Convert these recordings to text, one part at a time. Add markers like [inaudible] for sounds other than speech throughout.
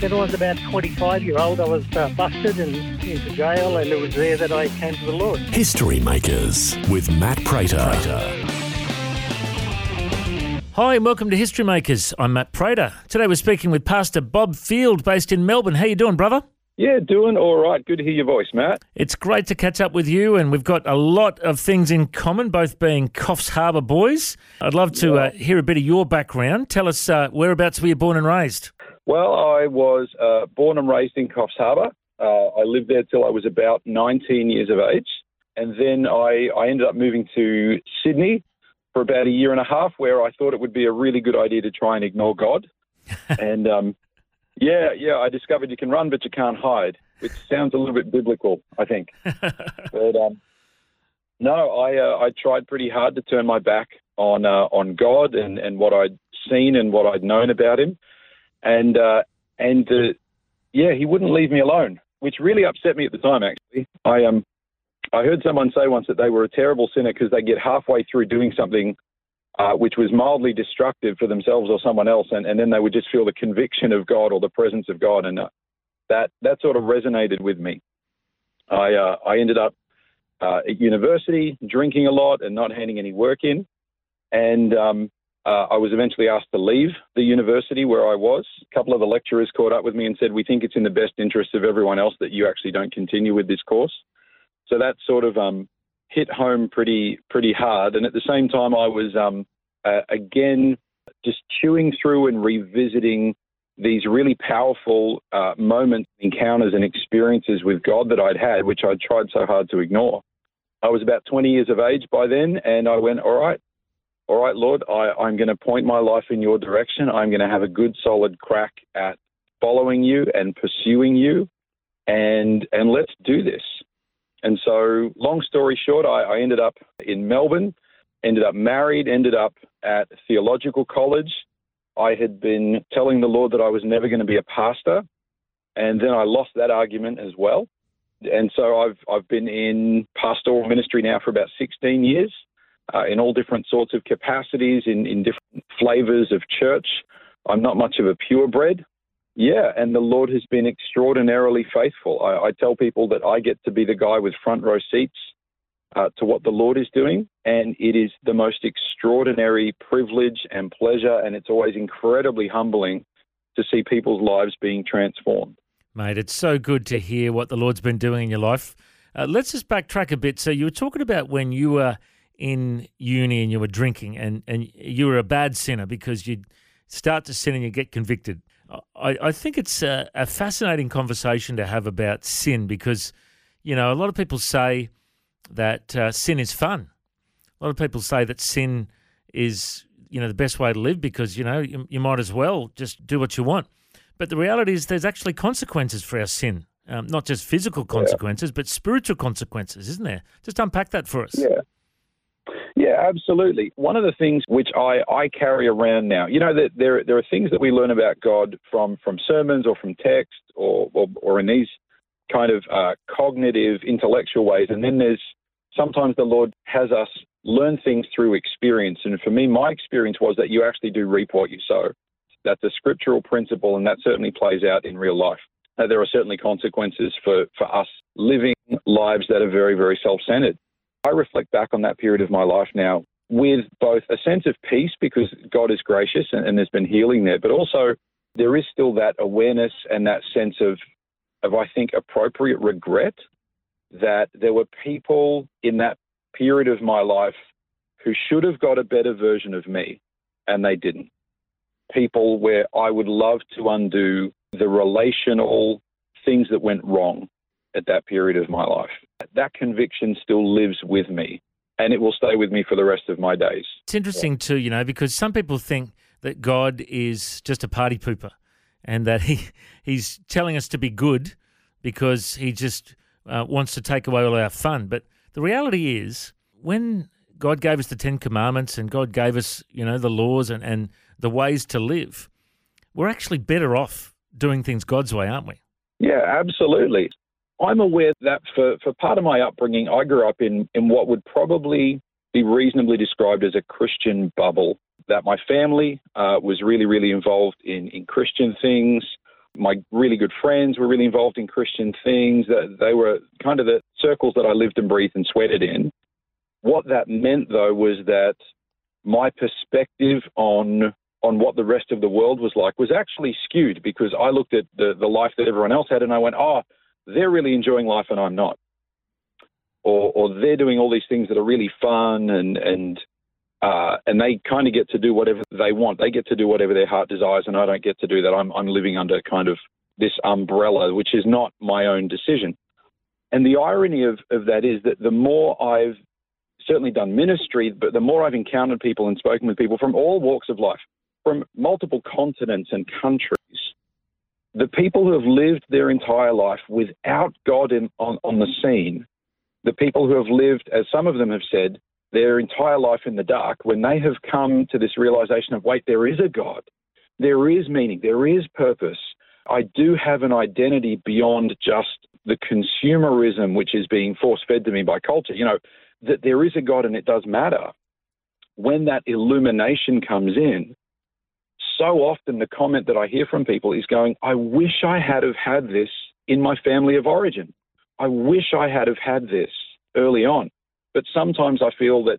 When I was about 25 year old, I was uh, busted and into jail, and it was there that I came to the Lord. History Makers with Matt Prater. Hi and welcome to History Makers. I'm Matt Prater. Today we're speaking with Pastor Bob Field, based in Melbourne. How you doing, brother? Yeah, doing all right. Good to hear your voice, Matt. It's great to catch up with you, and we've got a lot of things in common, both being Coffs Harbour boys. I'd love to uh, hear a bit of your background. Tell us uh, whereabouts were you born and raised? Well, I was uh, born and raised in Coffs Harbour. Uh, I lived there till I was about 19 years of age. And then I, I ended up moving to Sydney for about a year and a half, where I thought it would be a really good idea to try and ignore God. [laughs] and um, yeah, yeah, I discovered you can run, but you can't hide, which sounds a little bit biblical, I think. [laughs] but um, no, I uh, I tried pretty hard to turn my back on uh, on God and, and what I'd seen and what I'd known about Him, and uh, and uh, yeah, He wouldn't leave me alone, which really upset me at the time. Actually, I um I heard someone say once that they were a terrible sinner because they get halfway through doing something. Uh, which was mildly destructive for themselves or someone else, and, and then they would just feel the conviction of God or the presence of God, and uh, that that sort of resonated with me. I uh, I ended up uh, at university, drinking a lot and not handing any work in. And um, uh, I was eventually asked to leave the university where I was. A couple of the lecturers caught up with me and said, We think it's in the best interest of everyone else that you actually don't continue with this course. So that sort of um, hit home pretty pretty hard. And at the same time, I was um, uh, again just chewing through and revisiting these really powerful uh, moments, encounters, and experiences with God that I'd had, which I'd tried so hard to ignore. I was about 20 years of age by then, and I went, All right, all right, Lord, I, I'm going to point my life in your direction. I'm going to have a good, solid crack at following you and pursuing you, and and let's do this. And so, long story short, I, I ended up in Melbourne, ended up married, ended up at theological college. I had been telling the Lord that I was never going to be a pastor, and then I lost that argument as well. And so I've I've been in pastoral ministry now for about 16 years, uh, in all different sorts of capacities, in in different flavors of church. I'm not much of a purebred. Yeah, and the Lord has been extraordinarily faithful. I, I tell people that I get to be the guy with front row seats uh, to what the Lord is doing, and it is the most extraordinary privilege and pleasure, and it's always incredibly humbling to see people's lives being transformed. Mate, it's so good to hear what the Lord's been doing in your life. Uh, let's just backtrack a bit. So you were talking about when you were in uni and you were drinking, and, and you were a bad sinner because you'd start to sin and you get convicted. I, I think it's a, a fascinating conversation to have about sin because, you know, a lot of people say that uh, sin is fun. A lot of people say that sin is, you know, the best way to live because, you know, you, you might as well just do what you want. But the reality is there's actually consequences for our sin, um, not just physical consequences, but spiritual consequences, isn't there? Just unpack that for us. Yeah. Absolutely. One of the things which I, I carry around now, you know, that there there are things that we learn about God from from sermons or from text or or, or in these kind of uh, cognitive intellectual ways, and then there's sometimes the Lord has us learn things through experience. And for me, my experience was that you actually do reap what you sow. That's a scriptural principle, and that certainly plays out in real life. Now, there are certainly consequences for, for us living lives that are very, very self centered. I reflect back on that period of my life now with both a sense of peace because God is gracious and, and, there's been healing there, but also there is still that awareness and that sense of, of I think, appropriate regret that there were people in that period of my life who should have got a better version of me and they didn't. People where I would love to undo the relational things that went wrong at that period of my life. That conviction still lives with me and it will stay with me for the rest of my days. It's interesting too, you know, because some people think that God is just a party pooper and that he [laughs] he's telling us to be good because he just uh, wants to take away all our fun. But the reality is, when God gave us the Ten Commandments and God gave us, you know, the laws and, and the ways to live. We're actually better off doing things God's way, aren't we? Yeah, absolutely. I'm aware that for, for part of my upbringing, I grew up in, in what would probably be reasonably described as a Christian bubble. That my family uh, was really, really involved in, in Christian things. My really good friends were really involved in Christian things. That they were kind of the circles that I lived and breathed and sweated in. What that meant, though, was that my perspective on on what the rest of the world was like was actually skewed because I looked at the, the life that everyone else had and I went, oh, they're really enjoying life and I'm not. Or, or they're doing all these things that are really fun and, and, uh, and they kind of get to do whatever they want. They get to do whatever their heart desires and I don't get to do that. I'm, I'm living under kind of this umbrella, which is not my own decision. And the irony of, of that is that the more I've certainly done ministry, but the more I've encountered people and spoken with people from all walks of life, from multiple continents and countries, the people who have lived their entire life without God in, on, on the scene, the people who have lived, as some of them have said, their entire life in the dark, when they have come to this realization of, wait, there is a God, there is meaning, there is purpose. I do have an identity beyond just the consumerism which is being force fed to me by culture. You know, that there is a God and it does matter. When that illumination comes in, so often the comment that I hear from people is going, I wish I had have had this in my family of origin. I wish I had have had this early on. But sometimes I feel that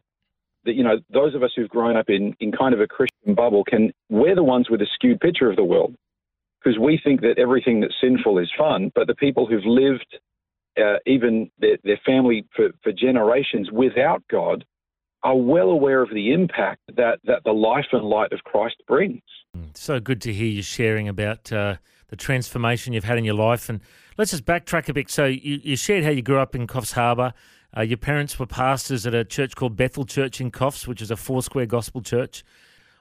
that you know those of us who've grown up in in kind of a Christian bubble can we're the ones with a skewed picture of the world because we think that everything that's sinful is fun. But the people who've lived uh, even their, their family for, for generations without God are well aware of the impact that, that the life and light of Christ brings. So good to hear you sharing about uh, the transformation you've had in your life. And let's just backtrack a bit. So you, you shared how you grew up in Coffs Harbour. Uh, your parents were pastors at a church called Bethel Church in Coffs, which is a four square gospel church.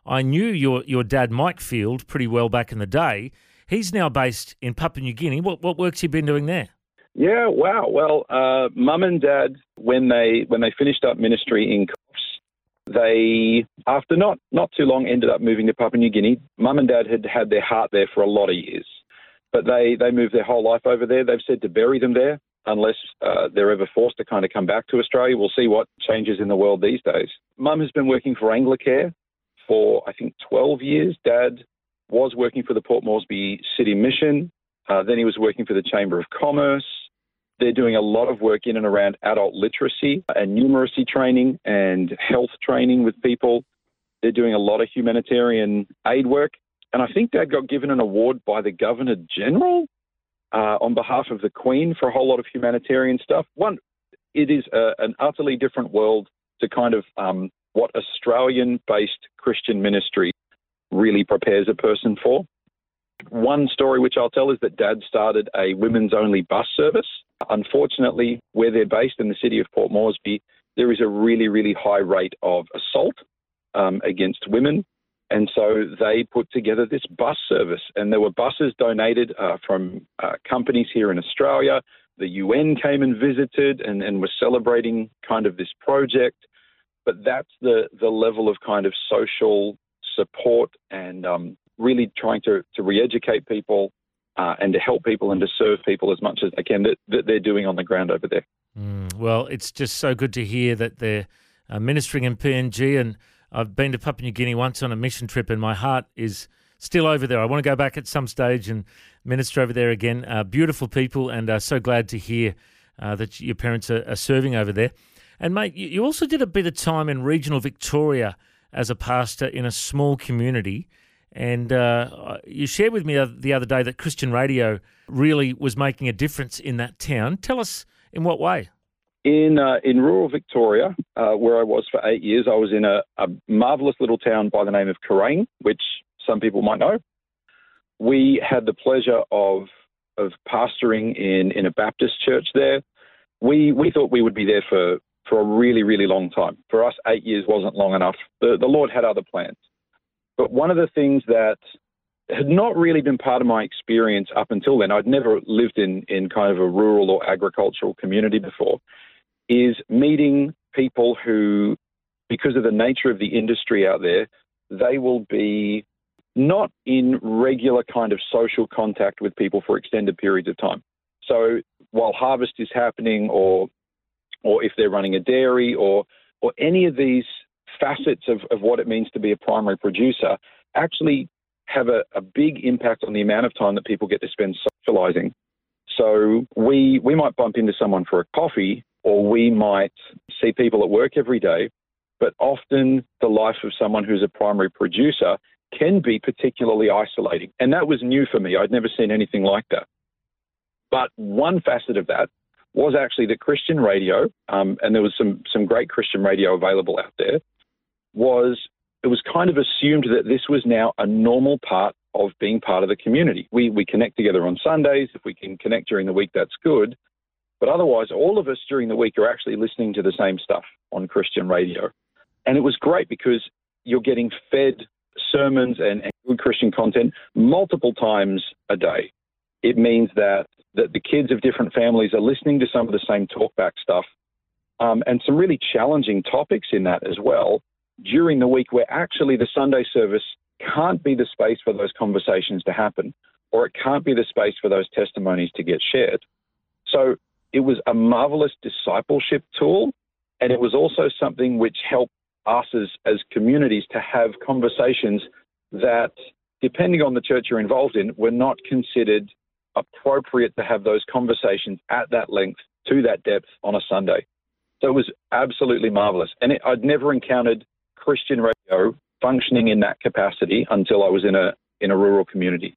I knew your, your dad, Mike Field, pretty well back in the day. He's now based in Papua New Guinea. What, what work's he been doing there? Yeah, wow. Well, uh, mum and dad, when they when they finished up ministry in Coffs, they, after not, not too long, ended up moving to Papua New Guinea. Mum and dad had had their heart there for a lot of years, but they, they moved their whole life over there. They've said to bury them there unless uh, they're ever forced to kind of come back to Australia. We'll see what changes in the world these days. Mum has been working for Anglicare for, I think, 12 years. Dad was working for the Port Moresby City Mission. Uh, then he was working for the Chamber of Commerce. They're doing a lot of work in and around adult literacy and numeracy training and health training with people. They're doing a lot of humanitarian aid work. And I think Dad got given an award by the Governor General uh, on behalf of the Queen for a whole lot of humanitarian stuff. One, it is a, an utterly different world to kind of um, what Australian based Christian ministry really prepares a person for. One story which I'll tell is that Dad started a women's only bus service Unfortunately, where they're based in the city of Port Moresby, there is a really, really high rate of assault um, against women. And so they put together this bus service, and there were buses donated uh, from uh, companies here in Australia. The UN came and visited and, and was celebrating kind of this project. But that's the, the level of kind of social support and um, really trying to, to re educate people uh, and to help people and to serve people as much as they can that, that they're doing on the ground over there. Mm, well, it's just so good to hear that they're uh, ministering in PNG. And I've been to Papua New Guinea once on a mission trip, and my heart is still over there. I want to go back at some stage and minister over there again. Uh, beautiful people, and uh, so glad to hear uh, that your parents are, are, serving over there. And, mate, you, you also did a bit of time in regional Victoria as a pastor in a small community. And uh, you shared with me the other day that Christian radio really was making a difference in that town. Tell us in what way? In uh, in rural Victoria, uh, where I was for eight years, I was in a, a marvelous little town by the name of Kooraine, which some people might know. We had the pleasure of of pastoring in, in a Baptist church there. We we thought we would be there for, for a really really long time. For us, eight years wasn't long enough. The the Lord had other plans. But one of the things that had not really been part of my experience up until then, I'd never lived in, in kind of a rural or agricultural community before, is meeting people who because of the nature of the industry out there, they will be not in regular kind of social contact with people for extended periods of time. So while harvest is happening, or or if they're running a dairy, or or any of these facets of, of what it means to be a primary producer, actually have a, a big impact on the amount of time that people get to spend socializing. So we we might bump into someone for a coffee, or we might see people at work every day, but often the life of someone who's a primary producer can be particularly isolating. And that was new for me. I'd never seen anything like that. But one facet of that was actually the Christian radio, um, and there was some some great Christian radio available out there, was it was kind of assumed that this was now a normal part of being part of the community. We we connect together on Sundays. If we can connect during the week, that's good. But otherwise, all of us during the week are actually listening to the same stuff on Christian radio. And it was great because you're getting fed sermons and, and good Christian content multiple times a day. It means that, that the kids of different families are listening to some of the same talkback stuff um, and some really challenging topics in that as well during the week where actually the Sunday service can't be the space for those conversations to happen or it can't be the space for those testimonies to get shared. So it was a marvelous discipleship tool and it was also something which helped us as, as communities to have conversations that, depending on the church you're involved in, were not considered appropriate to have those conversations at that length, to that depth on a Sunday. So it was absolutely marvelous. And it, I'd never encountered Christian radio functioning in that capacity until I was in a, in a rural community.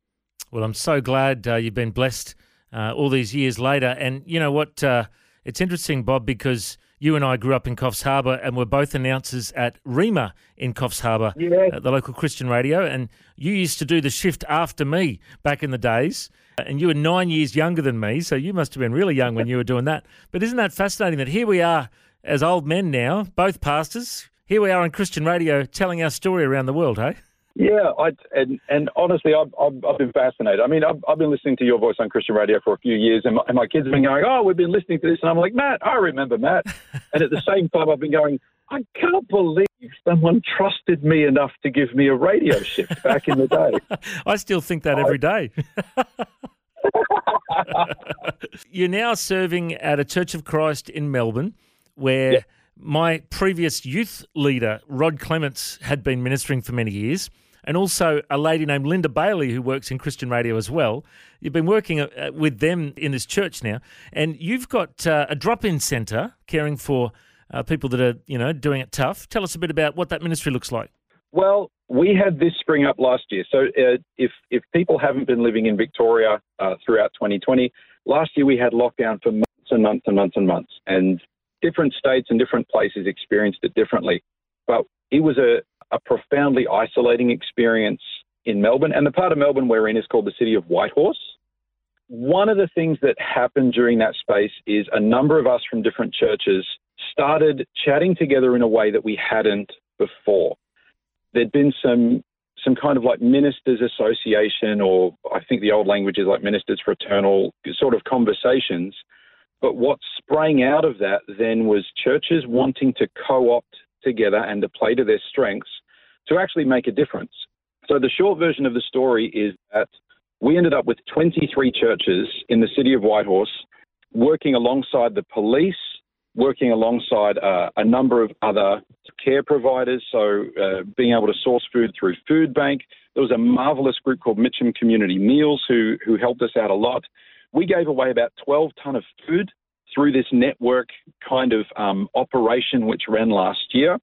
Well, I'm so glad uh, you've been blessed uh, all these years later. And you know what? Uh, it's interesting, Bob, because you and I grew up in Coffs Harbour and were both announcers at Rhema in Coffs Harbour, yeah. the local Christian radio. And you used to do the shift after me back in the days. And you were nine years younger than me, so you must have been really young when you were doing that. But isn't that fascinating that here we are as old men now, both pastors, here we are on Christian radio telling our story around the world, hey? Yeah, I, and and honestly, I've, I've, I've been fascinated. I mean, I've, I've, been listening to your voice on Christian radio for a few years, and my, and my, kids have been going, "Oh, we've been listening to this," and I'm like, "Matt, I remember Matt." [laughs] and at the same time, I've been going, "I can't believe someone trusted me enough to give me a radio shift back in the day." [laughs] I still think that every day. [laughs] You're now serving at a Church of Christ in Melbourne, where. Yeah. My previous youth leader, Rod Clements, had been ministering for many years and also a lady named Linda Bailey who works in Christian radio as well. You've been working uh, with them in this church now, and you've got uh, a drop-in centre caring for uh, people that are you know doing it tough. Tell us a bit about what that ministry looks like. Well, we had this spring up last year. So uh, if if people haven't been living in Victoria uh, throughout 2020, last year we had lockdown for months and months and months and months, and different states and different places experienced it differently. But it was a, a profoundly isolating experience in Melbourne. And the part of Melbourne we're in is called the city of Whitehorse. One of the things that happened during that space is a number of us from different churches started chatting together in a way that we hadn't before. There'd been some some kind of like ministers association or I think the old language is like ministers fraternal sort of conversations. But what sprang out of that then was churches wanting to co-opt together and to play to their strengths to actually make a difference. So the short version of the story is that we ended up with 23 churches in the city of Whitehorse working alongside the police, working alongside uh, a number of other care providers, so uh, being able to source food through Food Bank. There was a marvelous group called Mitcham Community Meals who, who helped us out a lot. We gave away about 12 ton of food through this network kind of um, operation which ran last year.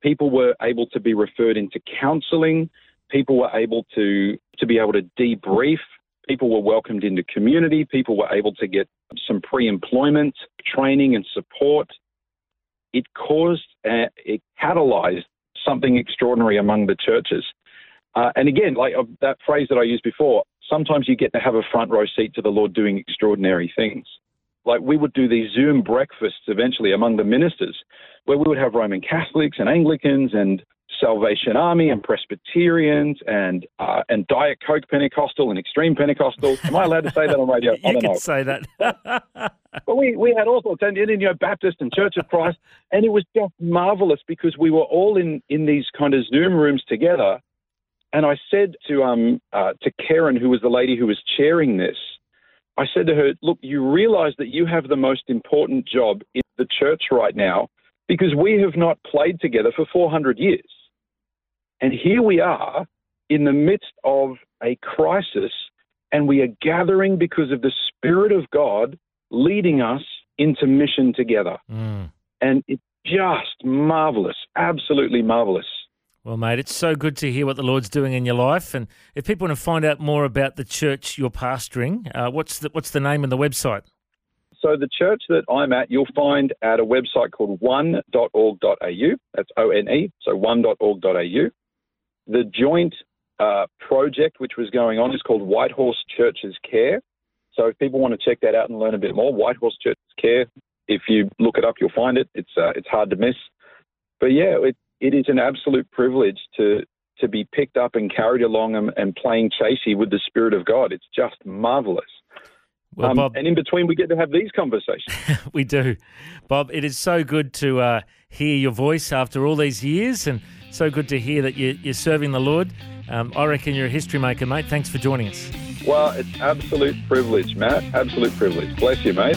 People were able to be referred into counselling. People were able to, to be able to debrief. People were welcomed into community. People were able to get some pre employment training and support. It caused, uh, it catalyzed something extraordinary among the churches. Uh, and again, like uh, that phrase that I used before, sometimes you get to have a front row seat to the Lord doing extraordinary things like we would do these Zoom breakfasts eventually among the ministers, where we would have Roman Catholics and Anglicans and Salvation Army and Presbyterians and uh, and Diet Coke Pentecostal and Extreme Pentecostal. Am I allowed to say that on radio? I [laughs] you don't can know. say that. [laughs] But we, we had all sorts, and you know, Baptist and Church of Christ, and it was just marvelous because we were all in, in these kind of Zoom rooms together. And I said to um uh, to Karen, who was the lady who was chairing this, I said to her, "Look, you realise that you have the most important job in the church right now because we have not played together for 400 years, and here we are in the midst of a crisis, and we are gathering because of the Spirit of God." leading us into mission together. Mm. And it's just marvelous, absolutely marvelous. Well, mate, it's so good to hear what the Lord's doing in your life. And if people want to find out more about the church you're pastoring, uh, what's the what's the name and the website? So the church that I'm at, you'll find at a website called one.org.au. That's O-N-E, so one.org.au. The joint uh, project which was going on is called Whitehorse Churches Care. So if people want to check that out and learn a bit more, Whitehorse Churches Care, if you look it up, you'll find it. It's uh, it's hard to miss. But yeah, it is an absolute privilege to to be picked up and carried along and, and playing chasey with the Spirit of God. It's just marvelous. Well, Um, Bob, and in between, we get to have these conversations. [laughs] we do. Bob, it is so good to uh, hear your voice after all these years and so good to hear that you, you're serving the Lord. Um, I reckon you're a history maker, mate. Thanks for joining us. Well, it's absolute privilege, Matt. Absolute privilege. Bless you, mate.